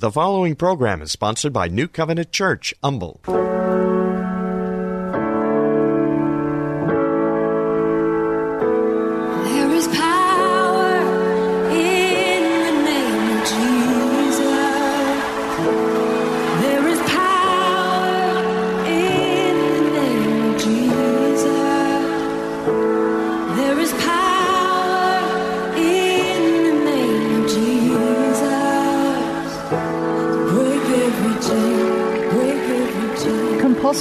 The following program is sponsored by New Covenant Church, Humble.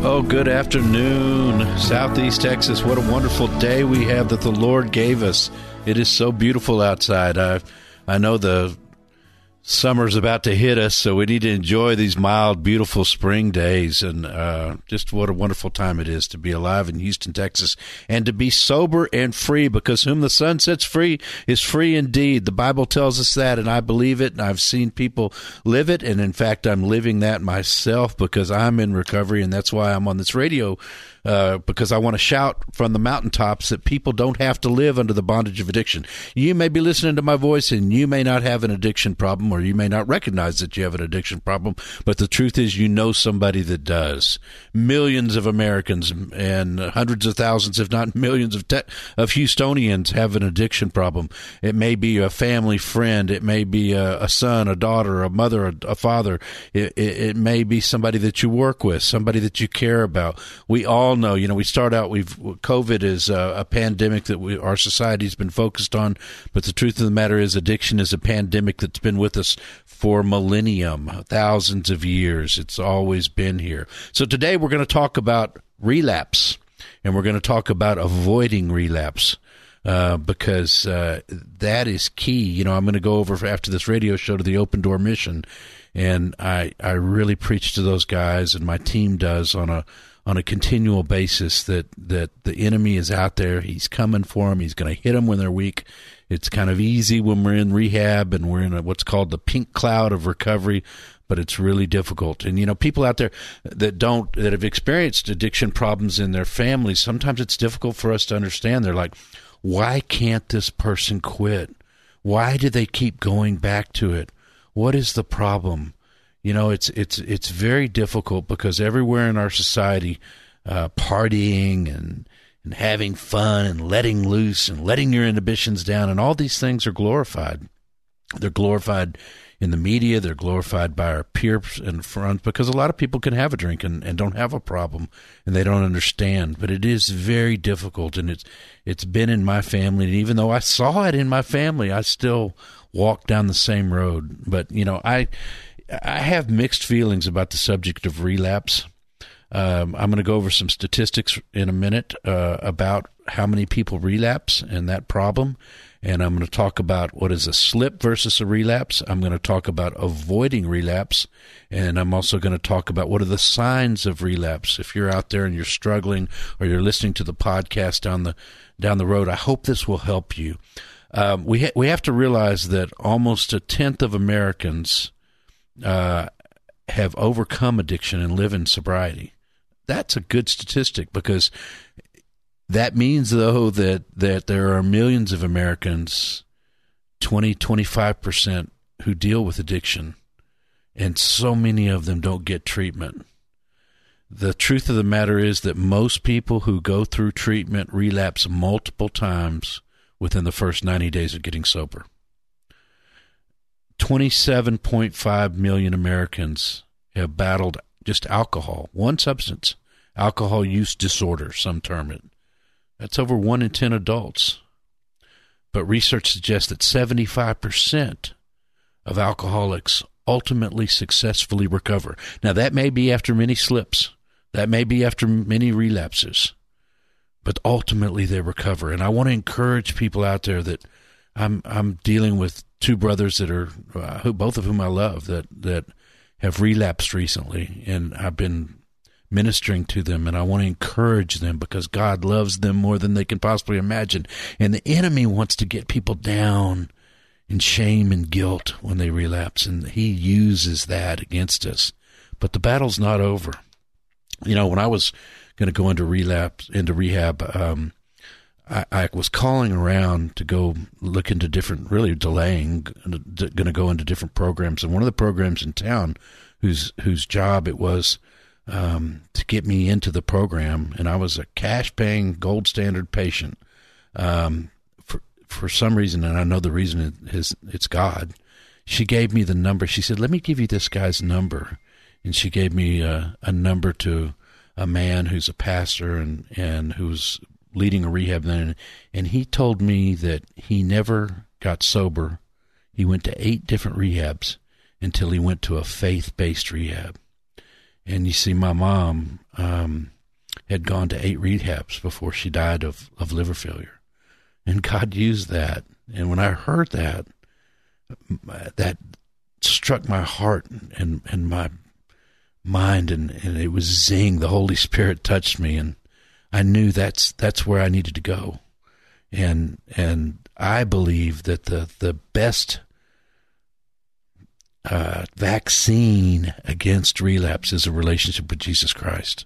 Oh, good afternoon, Southeast Texas. What a wonderful day we have that the Lord gave us. It is so beautiful outside. I, I know the summer's about to hit us, so we need to enjoy these mild, beautiful spring days. And uh, just what a wonderful time it is to be alive in Houston, Texas, and to be sober and free, because whom the Son sets free is free indeed. The Bible tells us that, and I believe it, and I've seen people live it. And in fact, I'm living that myself because I'm in recovery, and that's why I'm on this radio uh, because I want to shout from the mountaintops that people don't have to live under the bondage of addiction. You may be listening to my voice and you may not have an addiction problem or you may not recognize that you have an addiction problem, but the truth is you know somebody that does. Millions of Americans and hundreds of thousands, if not millions of, te- of Houstonians have an addiction problem. It may be a family friend. It may be a, a son, a daughter, a mother, a, a father. It, it, it may be somebody that you work with, somebody that you care about. We all know, you know, we start out, we've, COVID is a, a pandemic that we, our society's been focused on, but the truth of the matter is addiction is a pandemic that's been with us for millennium, thousands of years. It's always been here. So today we're going to talk about relapse and we're going to talk about avoiding relapse. Uh, because uh, that is key. You know, I'm going to go over after this radio show to the Open Door Mission, and I I really preach to those guys, and my team does on a on a continual basis that that the enemy is out there. He's coming for them. He's going to hit them when they're weak. It's kind of easy when we're in rehab and we're in a, what's called the pink cloud of recovery, but it's really difficult. And you know, people out there that don't that have experienced addiction problems in their families, sometimes it's difficult for us to understand. They're like, "Why can't this person quit? Why do they keep going back to it? What is the problem?" You know it's it's it's very difficult because everywhere in our society uh, partying and and having fun and letting loose and letting your inhibitions down and all these things are glorified. They're glorified in the media. They're glorified by our peers and friends because a lot of people can have a drink and, and don't have a problem and they don't understand. But it is very difficult and it's it's been in my family. And even though I saw it in my family I still walk down the same road. But you know I I have mixed feelings about the subject of relapse. Um, I'm going to go over some statistics in a minute uh, about how many people relapse and that problem. And I'm going to talk about what is a slip versus a relapse. I'm going to talk about avoiding relapse. And I'm also going to talk about what are the signs of relapse. If you're out there and you're struggling or you're listening to the podcast down the, down the road, I hope this will help you. Um, we, ha- we have to realize that almost a tenth of Americans uh, have overcome addiction and live in sobriety. That's a good statistic because that means, though, that, that there are millions of Americans, 20, 25%, who deal with addiction, and so many of them don't get treatment. The truth of the matter is that most people who go through treatment relapse multiple times within the first 90 days of getting sober. 27.5 million Americans have battled just alcohol, one substance, alcohol use disorder, some term it. That's over one in 10 adults. But research suggests that 75% of alcoholics ultimately successfully recover. Now, that may be after many slips, that may be after many relapses, but ultimately they recover. And I want to encourage people out there that I'm I'm dealing with two brothers that are uh, who both of whom I love that that have relapsed recently, and I've been ministering to them and I want to encourage them because God loves them more than they can possibly imagine. And the enemy wants to get people down in shame and guilt when they relapse and he uses that against us. But the battle's not over. You know, when I was going to go into relapse into rehab um, I, I, was calling around to go look into different, really delaying, going to go into different programs. And one of the programs in town, whose whose job it was um, to get me into the program, and I was a cash paying gold standard patient. Um, for for some reason, and I know the reason is it's God. She gave me the number. She said, "Let me give you this guy's number," and she gave me a, a number to a man who's a pastor and and who's leading a rehab then, and he told me that he never got sober. He went to eight different rehabs until he went to a faith based rehab. And you see, my mom um, had gone to eight rehabs before she died of, of liver failure. And God used that. And when I heard that, that struck my heart and, and my mind, and, and it was zing. The Holy Spirit touched me, and I knew that's that's where I needed to go. And and I believe that the the best uh, vaccine against relapse is a relationship with Jesus Christ.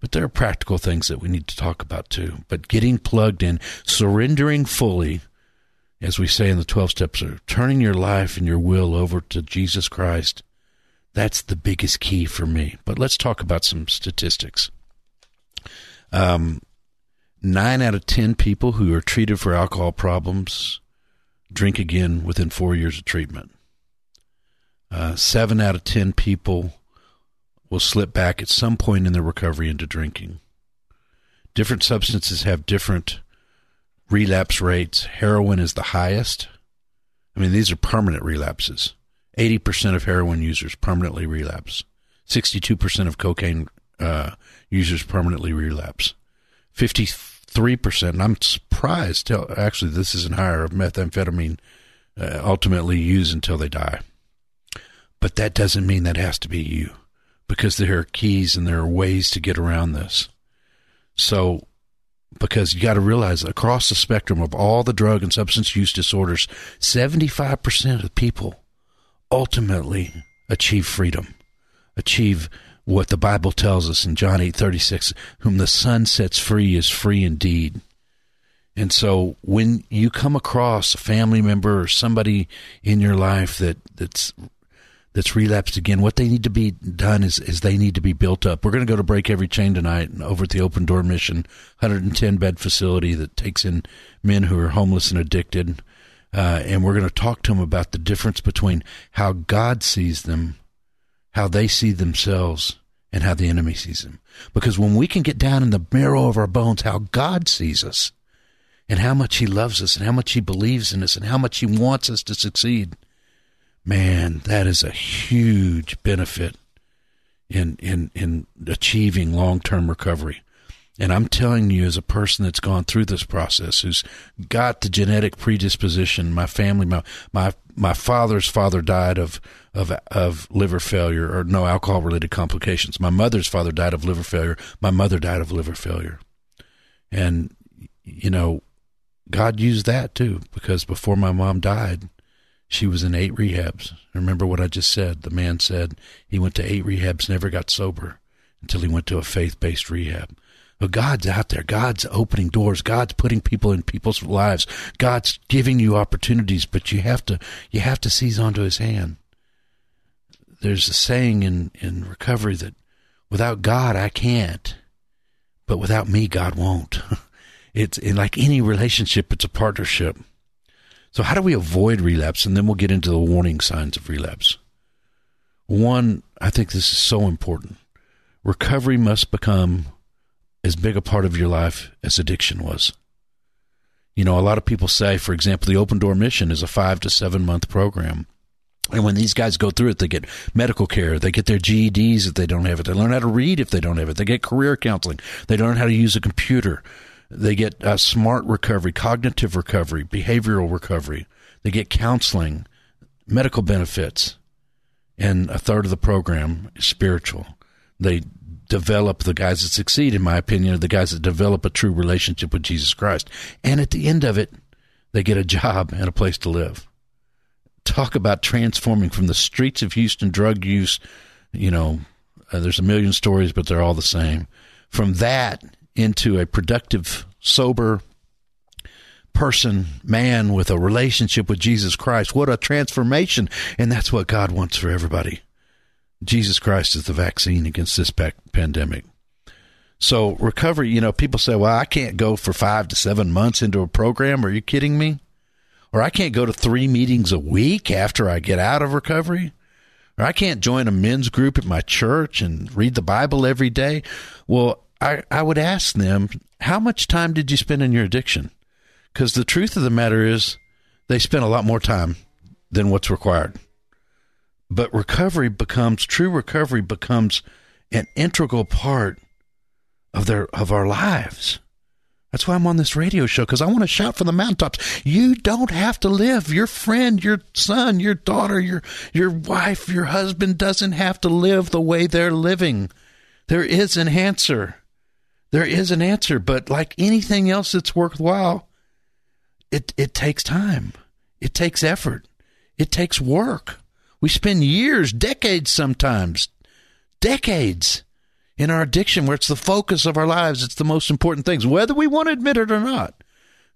But there are practical things that we need to talk about too. But getting plugged in, surrendering fully, as we say in the 12 steps, or turning your life and your will over to Jesus Christ, that's the biggest key for me. But let's talk about some statistics. Um, nine out of 10 people who are treated for alcohol problems drink again within four years of treatment. Uh, seven out of ten people will slip back at some point in their recovery into drinking. Different substances have different relapse rates. Heroin is the highest. I mean, these are permanent relapses. 80% of heroin users permanently relapse. 62% of cocaine uh, users permanently relapse. 53%, and I'm surprised, actually, this isn't higher, of methamphetamine uh, ultimately used until they die. But that doesn't mean that has to be you because there are keys and there are ways to get around this. So, because you got to realize across the spectrum of all the drug and substance use disorders, 75% of people ultimately achieve freedom, achieve what the Bible tells us in John 8:36, whom the Son sets free is free indeed. And so when you come across a family member or somebody in your life that that's that's relapsed again, what they need to be done is, is they need to be built up. We're going to go to break every chain tonight over at the Open Door Mission, 110 bed facility that takes in men who are homeless and addicted. Uh, and we're going to talk to them about the difference between how God sees them, how they see themselves, and how the enemy sees them. Because when we can get down in the marrow of our bones how God sees us, and how much He loves us, and how much He believes in us, and how much He wants us to succeed, man, that is a huge benefit in in in achieving long term recovery. And I'm telling you, as a person that's gone through this process, who's got the genetic predisposition, my family, my my my father's father died of of of liver failure or no alcohol related complications. My mother's father died of liver failure. My mother died of liver failure. And you know, God used that too because before my mom died, she was in eight rehabs. Remember what I just said. The man said he went to eight rehabs, never got sober until he went to a faith based rehab. But God's out there. God's opening doors. God's putting people in people's lives. God's giving you opportunities, but you have to you have to seize onto his hand. There's a saying in, in recovery that without God I can't, but without me God won't. It's like any relationship, it's a partnership. So, how do we avoid relapse? And then we'll get into the warning signs of relapse. One, I think this is so important. Recovery must become as big a part of your life as addiction was. You know, a lot of people say, for example, the Open Door Mission is a five to seven month program. And when these guys go through it, they get medical care. They get their GEDs if they don't have it. They learn how to read if they don't have it. They get career counseling. They learn how to use a computer. They get uh, smart recovery, cognitive recovery, behavioral recovery. They get counseling, medical benefits. And a third of the program is spiritual. They develop the guys that succeed, in my opinion, are the guys that develop a true relationship with Jesus Christ. And at the end of it, they get a job and a place to live. Talk about transforming from the streets of Houston drug use. You know, uh, there's a million stories, but they're all the same. From that into a productive, sober person, man with a relationship with Jesus Christ. What a transformation. And that's what God wants for everybody. Jesus Christ is the vaccine against this pandemic. So, recovery, you know, people say, well, I can't go for five to seven months into a program. Are you kidding me? Or I can't go to three meetings a week after I get out of recovery. Or I can't join a men's group at my church and read the Bible every day. Well, I, I would ask them, how much time did you spend in your addiction? Because the truth of the matter is, they spent a lot more time than what's required. But recovery becomes true recovery becomes an integral part of their of our lives. That's why I'm on this radio show because I want to shout from the mountaintops. You don't have to live. Your friend, your son, your daughter, your your wife, your husband doesn't have to live the way they're living. There is an answer. There is an answer, but like anything else that's worthwhile, it it takes time. It takes effort. It takes work. We spend years, decades sometimes, decades in our addiction where it's the focus of our lives. It's the most important things, whether we want to admit it or not.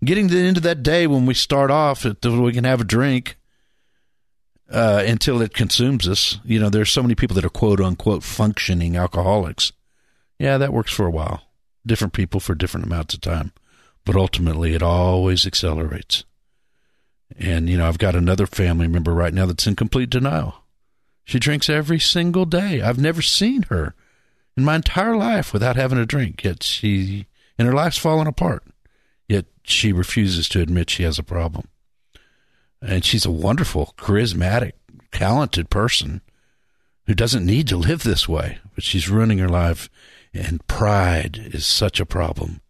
Getting to the end of that day when we start off, we can have a drink uh, until it consumes us. You know, there's so many people that are quote unquote functioning alcoholics. Yeah, that works for a while. Different people for different amounts of time. But ultimately, it always accelerates. And, you know, I've got another family member right now that's in complete denial. She drinks every single day. I've never seen her in my entire life without having a drink. Yet she, and her life's falling apart. Yet she refuses to admit she has a problem. And she's a wonderful, charismatic, talented person who doesn't need to live this way, but she's ruining her life. And pride is such a problem.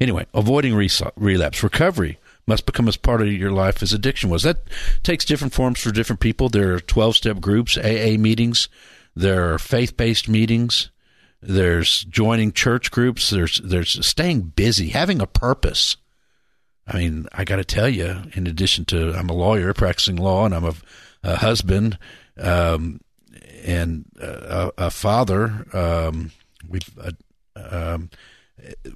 Anyway, avoiding relapse, recovery must become as part of your life as addiction was. That takes different forms for different people. There are 12 step groups, AA meetings, there are faith based meetings, there's joining church groups, there's, there's staying busy, having a purpose. I mean, I got to tell you, in addition to I'm a lawyer practicing law and I'm a, a husband um, and a, a father, um, we've uh, um,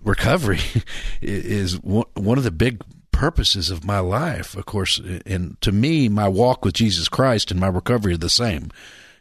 recovery is one of the big purposes of my life, of course, and to me, my walk with Jesus Christ and my recovery are the same.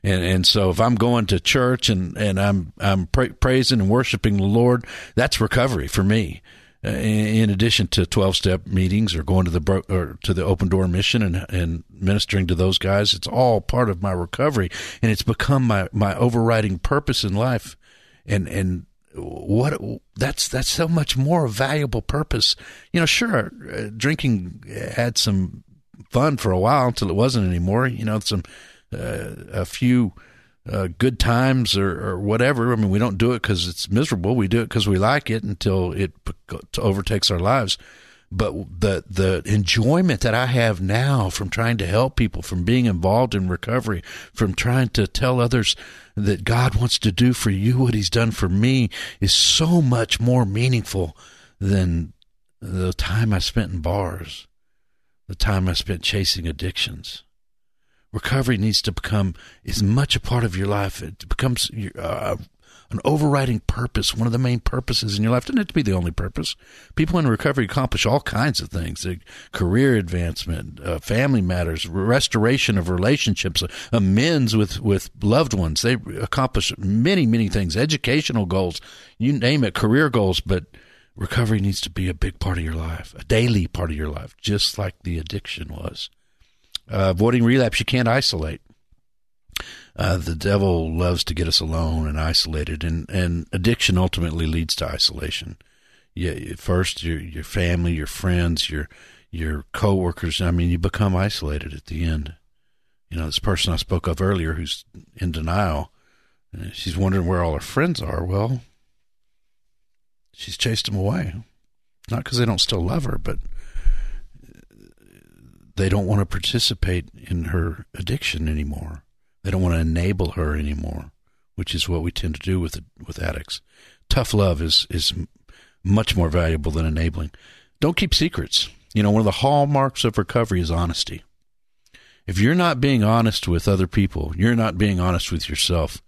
And, and so if I'm going to church and, and I'm, I'm pra- praising and worshiping the Lord, that's recovery for me. Uh, in, addition to 12 step meetings or going to the, bro- or to the open door mission and, and ministering to those guys, it's all part of my recovery and it's become my, my overriding purpose in life. And, and what that's that's so much more valuable purpose. You know, sure, uh, drinking had some fun for a while until it wasn't anymore. You know, some uh, a few uh, good times or, or, whatever. I mean, we don't do it because it's miserable. We do it because we like it until it overtakes our lives. But the the enjoyment that I have now from trying to help people, from being involved in recovery, from trying to tell others that God wants to do for you what He's done for me, is so much more meaningful than the time I spent in bars, the time I spent chasing addictions. Recovery needs to become as much a part of your life. It becomes uh, an overriding purpose, one of the main purposes in your life. Doesn't have to be the only purpose. People in recovery accomplish all kinds of things: career advancement, uh, family matters, restoration of relationships, uh, amends with with loved ones. They accomplish many many things, educational goals, you name it, career goals. But recovery needs to be a big part of your life, a daily part of your life, just like the addiction was. Uh, avoiding relapse, you can't isolate. Uh, the devil loves to get us alone and isolated, and, and addiction ultimately leads to isolation. Yeah, first your your family, your friends, your your coworkers. I mean, you become isolated at the end. You know, this person I spoke of earlier who's in denial. She's wondering where all her friends are. Well, she's chased them away. Not because they don't still love her, but they don't want to participate in her addiction anymore. They don't want to enable her anymore, which is what we tend to do with with addicts. Tough love is is much more valuable than enabling. Don't keep secrets. You know, one of the hallmarks of recovery is honesty. If you're not being honest with other people, you're not being honest with yourself,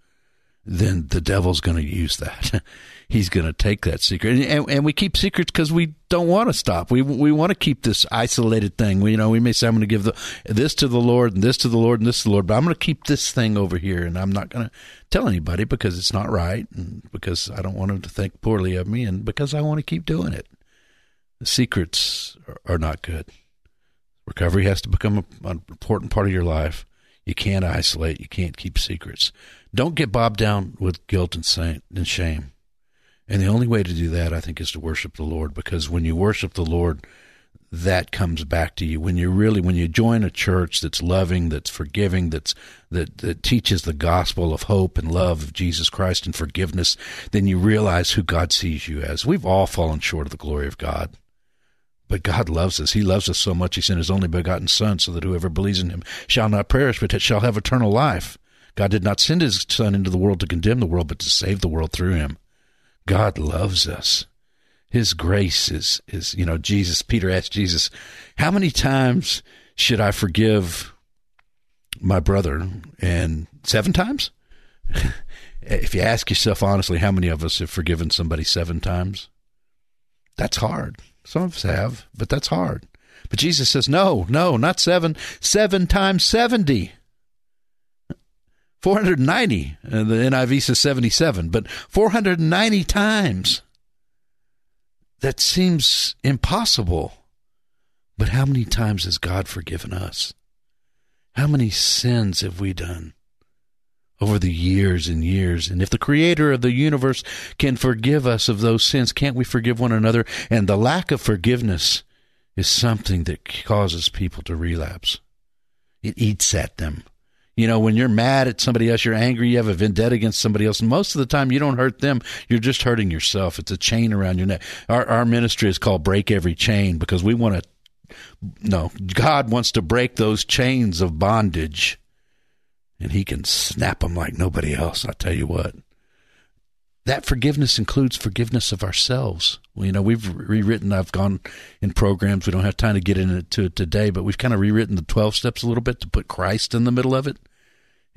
then the devil's going to use that. He's going to take that secret, and, and, and we keep secrets because we don't want to stop. We we want to keep this isolated thing. We, you know, we may say I'm going to give the this to the Lord and this to the Lord and this to the Lord, but I'm going to keep this thing over here, and I'm not going to tell anybody because it's not right, and because I don't want them to think poorly of me, and because I want to keep doing it. The secrets are, are not good. Recovery has to become a, an important part of your life. You can't isolate. You can't keep secrets. Don't get bogged down with guilt and, and shame. And the only way to do that, I think, is to worship the Lord because when you worship the Lord, that comes back to you. When you really, when you join a church that's loving, that's forgiving, that's, that, that teaches the gospel of hope and love of Jesus Christ and forgiveness, then you realize who God sees you as. We've all fallen short of the glory of God. But God loves us. He loves us so much, He sent His only begotten Son, so that whoever believes in Him shall not perish, but shall have eternal life. God did not send His Son into the world to condemn the world, but to save the world through Him. God loves us. His grace is, is, you know, Jesus, Peter asked Jesus, how many times should I forgive my brother? And seven times? if you ask yourself honestly, how many of us have forgiven somebody seven times? That's hard. Some of us have, but that's hard. But Jesus says, no, no, not seven, seven times 70. 490. Uh, the NIV says 77, but 490 times. That seems impossible. But how many times has God forgiven us? How many sins have we done over the years and years? And if the creator of the universe can forgive us of those sins, can't we forgive one another? And the lack of forgiveness is something that causes people to relapse. It eats at them. You know, when you're mad at somebody else, you're angry, you have a vendetta against somebody else. Most of the time, you don't hurt them. You're just hurting yourself. It's a chain around your neck. Our, our ministry is called Break Every Chain because we want to, no, God wants to break those chains of bondage. And He can snap them like nobody else. I tell you what. That forgiveness includes forgiveness of ourselves. Well, you know, we've rewritten, I've gone in programs, we don't have time to get into it today, but we've kind of rewritten the 12 steps a little bit to put Christ in the middle of it.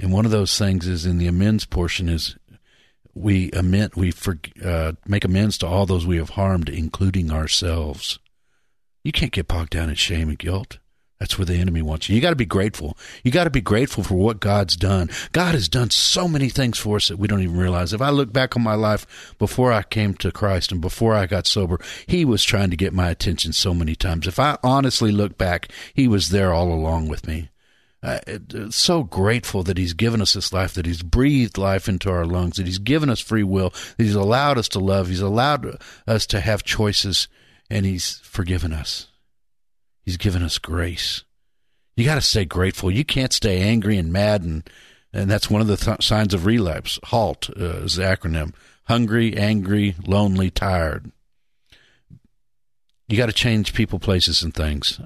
And one of those things is in the amends portion is we amend, we for, uh, make amends to all those we have harmed, including ourselves. You can't get bogged down in shame and guilt. That's where the enemy wants you. You got to be grateful. You got to be grateful for what God's done. God has done so many things for us that we don't even realize. If I look back on my life before I came to Christ and before I got sober, He was trying to get my attention so many times. If I honestly look back, He was there all along with me. Uh, so grateful that he's given us this life, that he's breathed life into our lungs, that he's given us free will, that he's allowed us to love, he's allowed us to have choices, and he's forgiven us. He's given us grace. You got to stay grateful. You can't stay angry and mad, and and that's one of the th- signs of relapse. HALT uh, is the acronym: hungry, angry, lonely, tired. You got to change people, places, and things.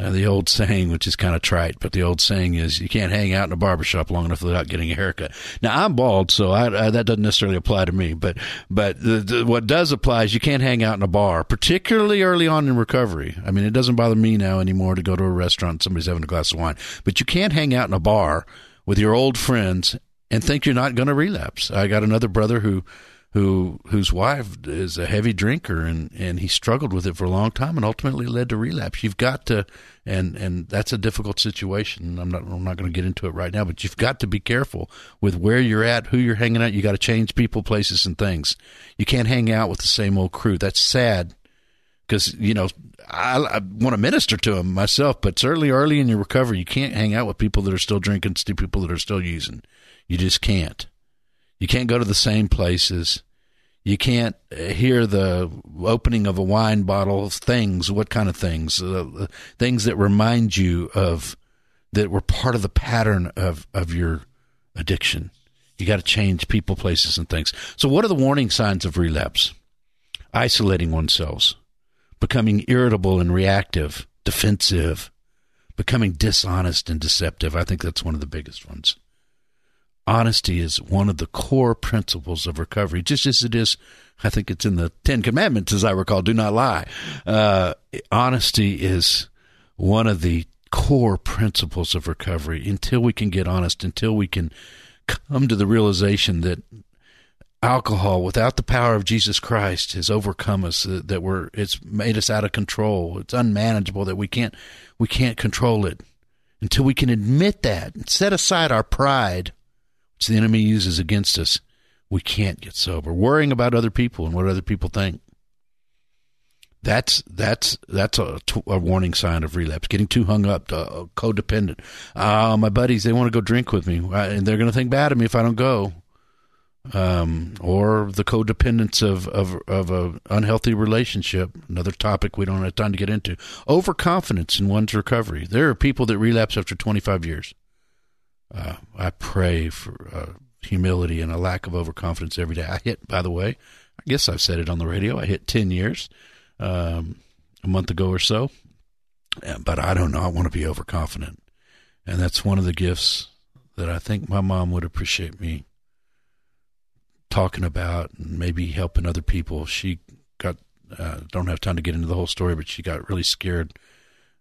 Uh, the old saying, which is kind of trite, but the old saying is you can't hang out in a barbershop long enough without getting a haircut. Now I'm bald, so I, I, that doesn't necessarily apply to me, but but the, the, what does apply is you can't hang out in a bar, particularly early on in recovery. I mean, it doesn't bother me now anymore to go to a restaurant somebody's having a glass of wine, but you can't hang out in a bar with your old friends and think you're not going to relapse. I got another brother who who whose wife is a heavy drinker and and he struggled with it for a long time and ultimately led to relapse. You've got to and and that's a difficult situation. I'm not I'm not going to get into it right now, but you've got to be careful with where you're at, who you're hanging out. You got to change people, places, and things. You can't hang out with the same old crew. That's sad because you know I, I want to minister to them myself, but certainly early in your recovery, you can't hang out with people that are still drinking, still people that are still using. You just can't. You can't go to the same places. You can't hear the opening of a wine bottle. Things, what kind of things? Uh, things that remind you of that were part of the pattern of of your addiction. You got to change people, places, and things. So, what are the warning signs of relapse? Isolating oneself, becoming irritable and reactive, defensive, becoming dishonest and deceptive. I think that's one of the biggest ones. Honesty is one of the core principles of recovery, just as it is, I think it's in the Ten Commandments, as I recall, do not lie. Uh, honesty is one of the core principles of recovery. Until we can get honest, until we can come to the realization that alcohol without the power of Jesus Christ has overcome us that we're it's made us out of control. It's unmanageable that we can't we can't control it. Until we can admit that and set aside our pride the enemy uses against us we can't get sober worrying about other people and what other people think that's that's that's a, a warning sign of relapse. Getting too hung up, uh, codependent. Uh, my buddies, they want to go drink with me, and they're going to think bad of me if I don't go. Um, or the codependence of of of a unhealthy relationship. Another topic we don't have time to get into. Overconfidence in one's recovery. There are people that relapse after 25 years. Uh, I pray for uh, humility and a lack of overconfidence every day. I hit, by the way, I guess I've said it on the radio. I hit 10 years um, a month ago or so. But I don't know. I want to be overconfident. And that's one of the gifts that I think my mom would appreciate me talking about and maybe helping other people. She got, uh, don't have time to get into the whole story, but she got really scared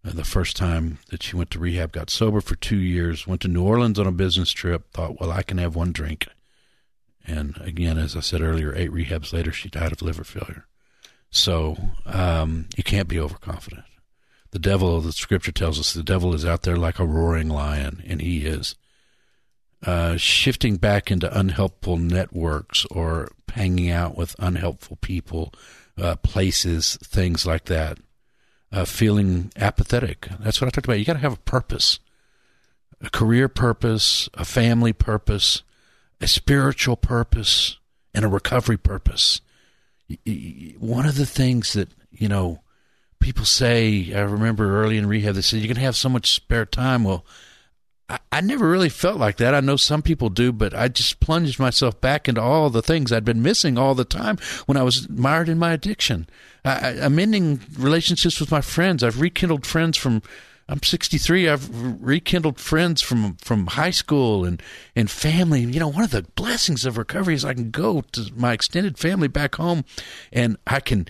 uh, the first time that she went to rehab, got sober for two years, went to New Orleans on a business trip, thought, well, I can have one drink. And again, as I said earlier, eight rehabs later, she died of liver failure. So um, you can't be overconfident. The devil, the scripture tells us, the devil is out there like a roaring lion, and he is. Uh, shifting back into unhelpful networks or hanging out with unhelpful people, uh, places, things like that. Uh, feeling apathetic. That's what I talked about. You got to have a purpose, a career purpose, a family purpose, a spiritual purpose, and a recovery purpose one of the things that you know people say i remember early in rehab they said you can have so much spare time well I, never really felt like that i know some people do but i just plunged myself back into all the things i'd been missing all the time when i was mired in my addiction I, i'm ending relationships with my friends i've rekindled friends from I'm 63. I've rekindled friends from from high school and and family. You know, one of the blessings of recovery is I can go to my extended family back home, and I can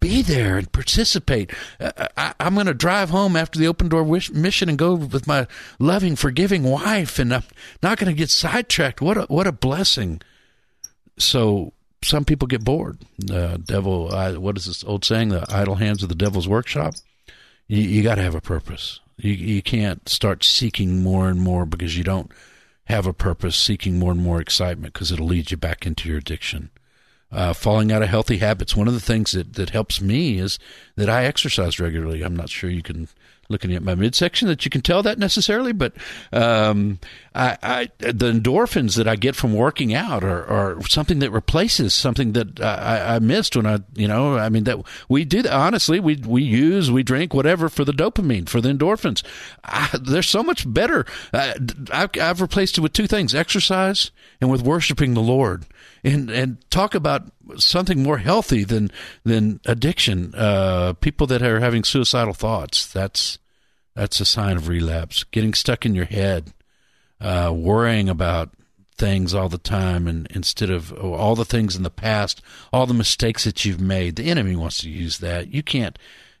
be there and participate. Uh, I, am going to drive home after the open door wish, mission and go with my loving, forgiving wife, and I'm not going to get sidetracked. What a what a blessing! So some people get bored. Uh, devil, I, what is this old saying? The idle hands of the devil's workshop you, you got to have a purpose. You, you can't start seeking more and more because you don't have a purpose, seeking more and more excitement because it'll lead you back into your addiction. Uh, falling out of healthy habits. One of the things that, that helps me is that I exercise regularly. I'm not sure you can looking at my midsection that you can tell that necessarily, but um, I, I, the endorphins that I get from working out are, are something that replaces something that I, I, missed when I, you know, I mean that we do that, honestly. We we use we drink whatever for the dopamine for the endorphins. I, they're so much better. Uh, I've, I've replaced it with two things: exercise and with worshiping the Lord and and talk about something more healthy than than addiction. Uh, people that are having suicidal thoughts that's that's a sign of relapse. Getting stuck in your head, uh, worrying about things all the time, and instead of oh, all the things in the past, all the mistakes that you've made, the enemy wants to use that. You can't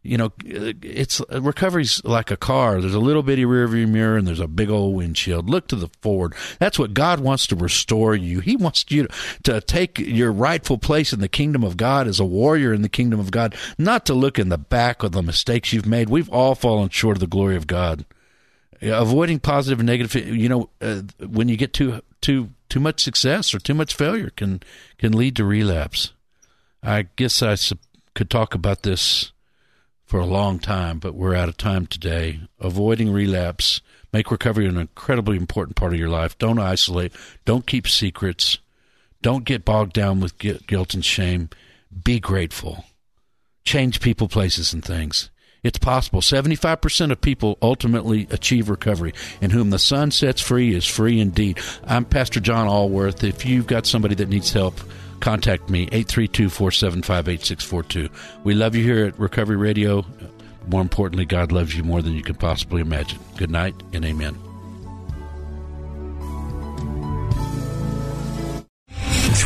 you know, it's recovery's like a car. There's a little bitty rearview mirror and there's a big old windshield. Look to the forward. That's what God wants to restore you. He wants you to, take your rightful place in the kingdom of God as a warrior in the kingdom of God, not to look in the back of the mistakes you've made. We've all fallen short of the glory of God. Avoiding positive and negative, you know, uh, when you get too too too much success or too much failure can can lead to relapse. I guess I could talk about this for a long time, but we're out of time today. Avoiding relapse, make recovery an incredibly important part of your life. Don't isolate, don't keep secrets, don't get bogged down with guilt and shame. Be grateful. Change people, places, and things. It's possible. 75% of people ultimately achieve recovery, and whom the Son sets free is free indeed. I'm Pastor John Allworth. If you've got somebody that needs help, contact me 832-475-8642 we love you here at recovery radio. More importantly god loves you more than you can possibly imagine. Good night and amen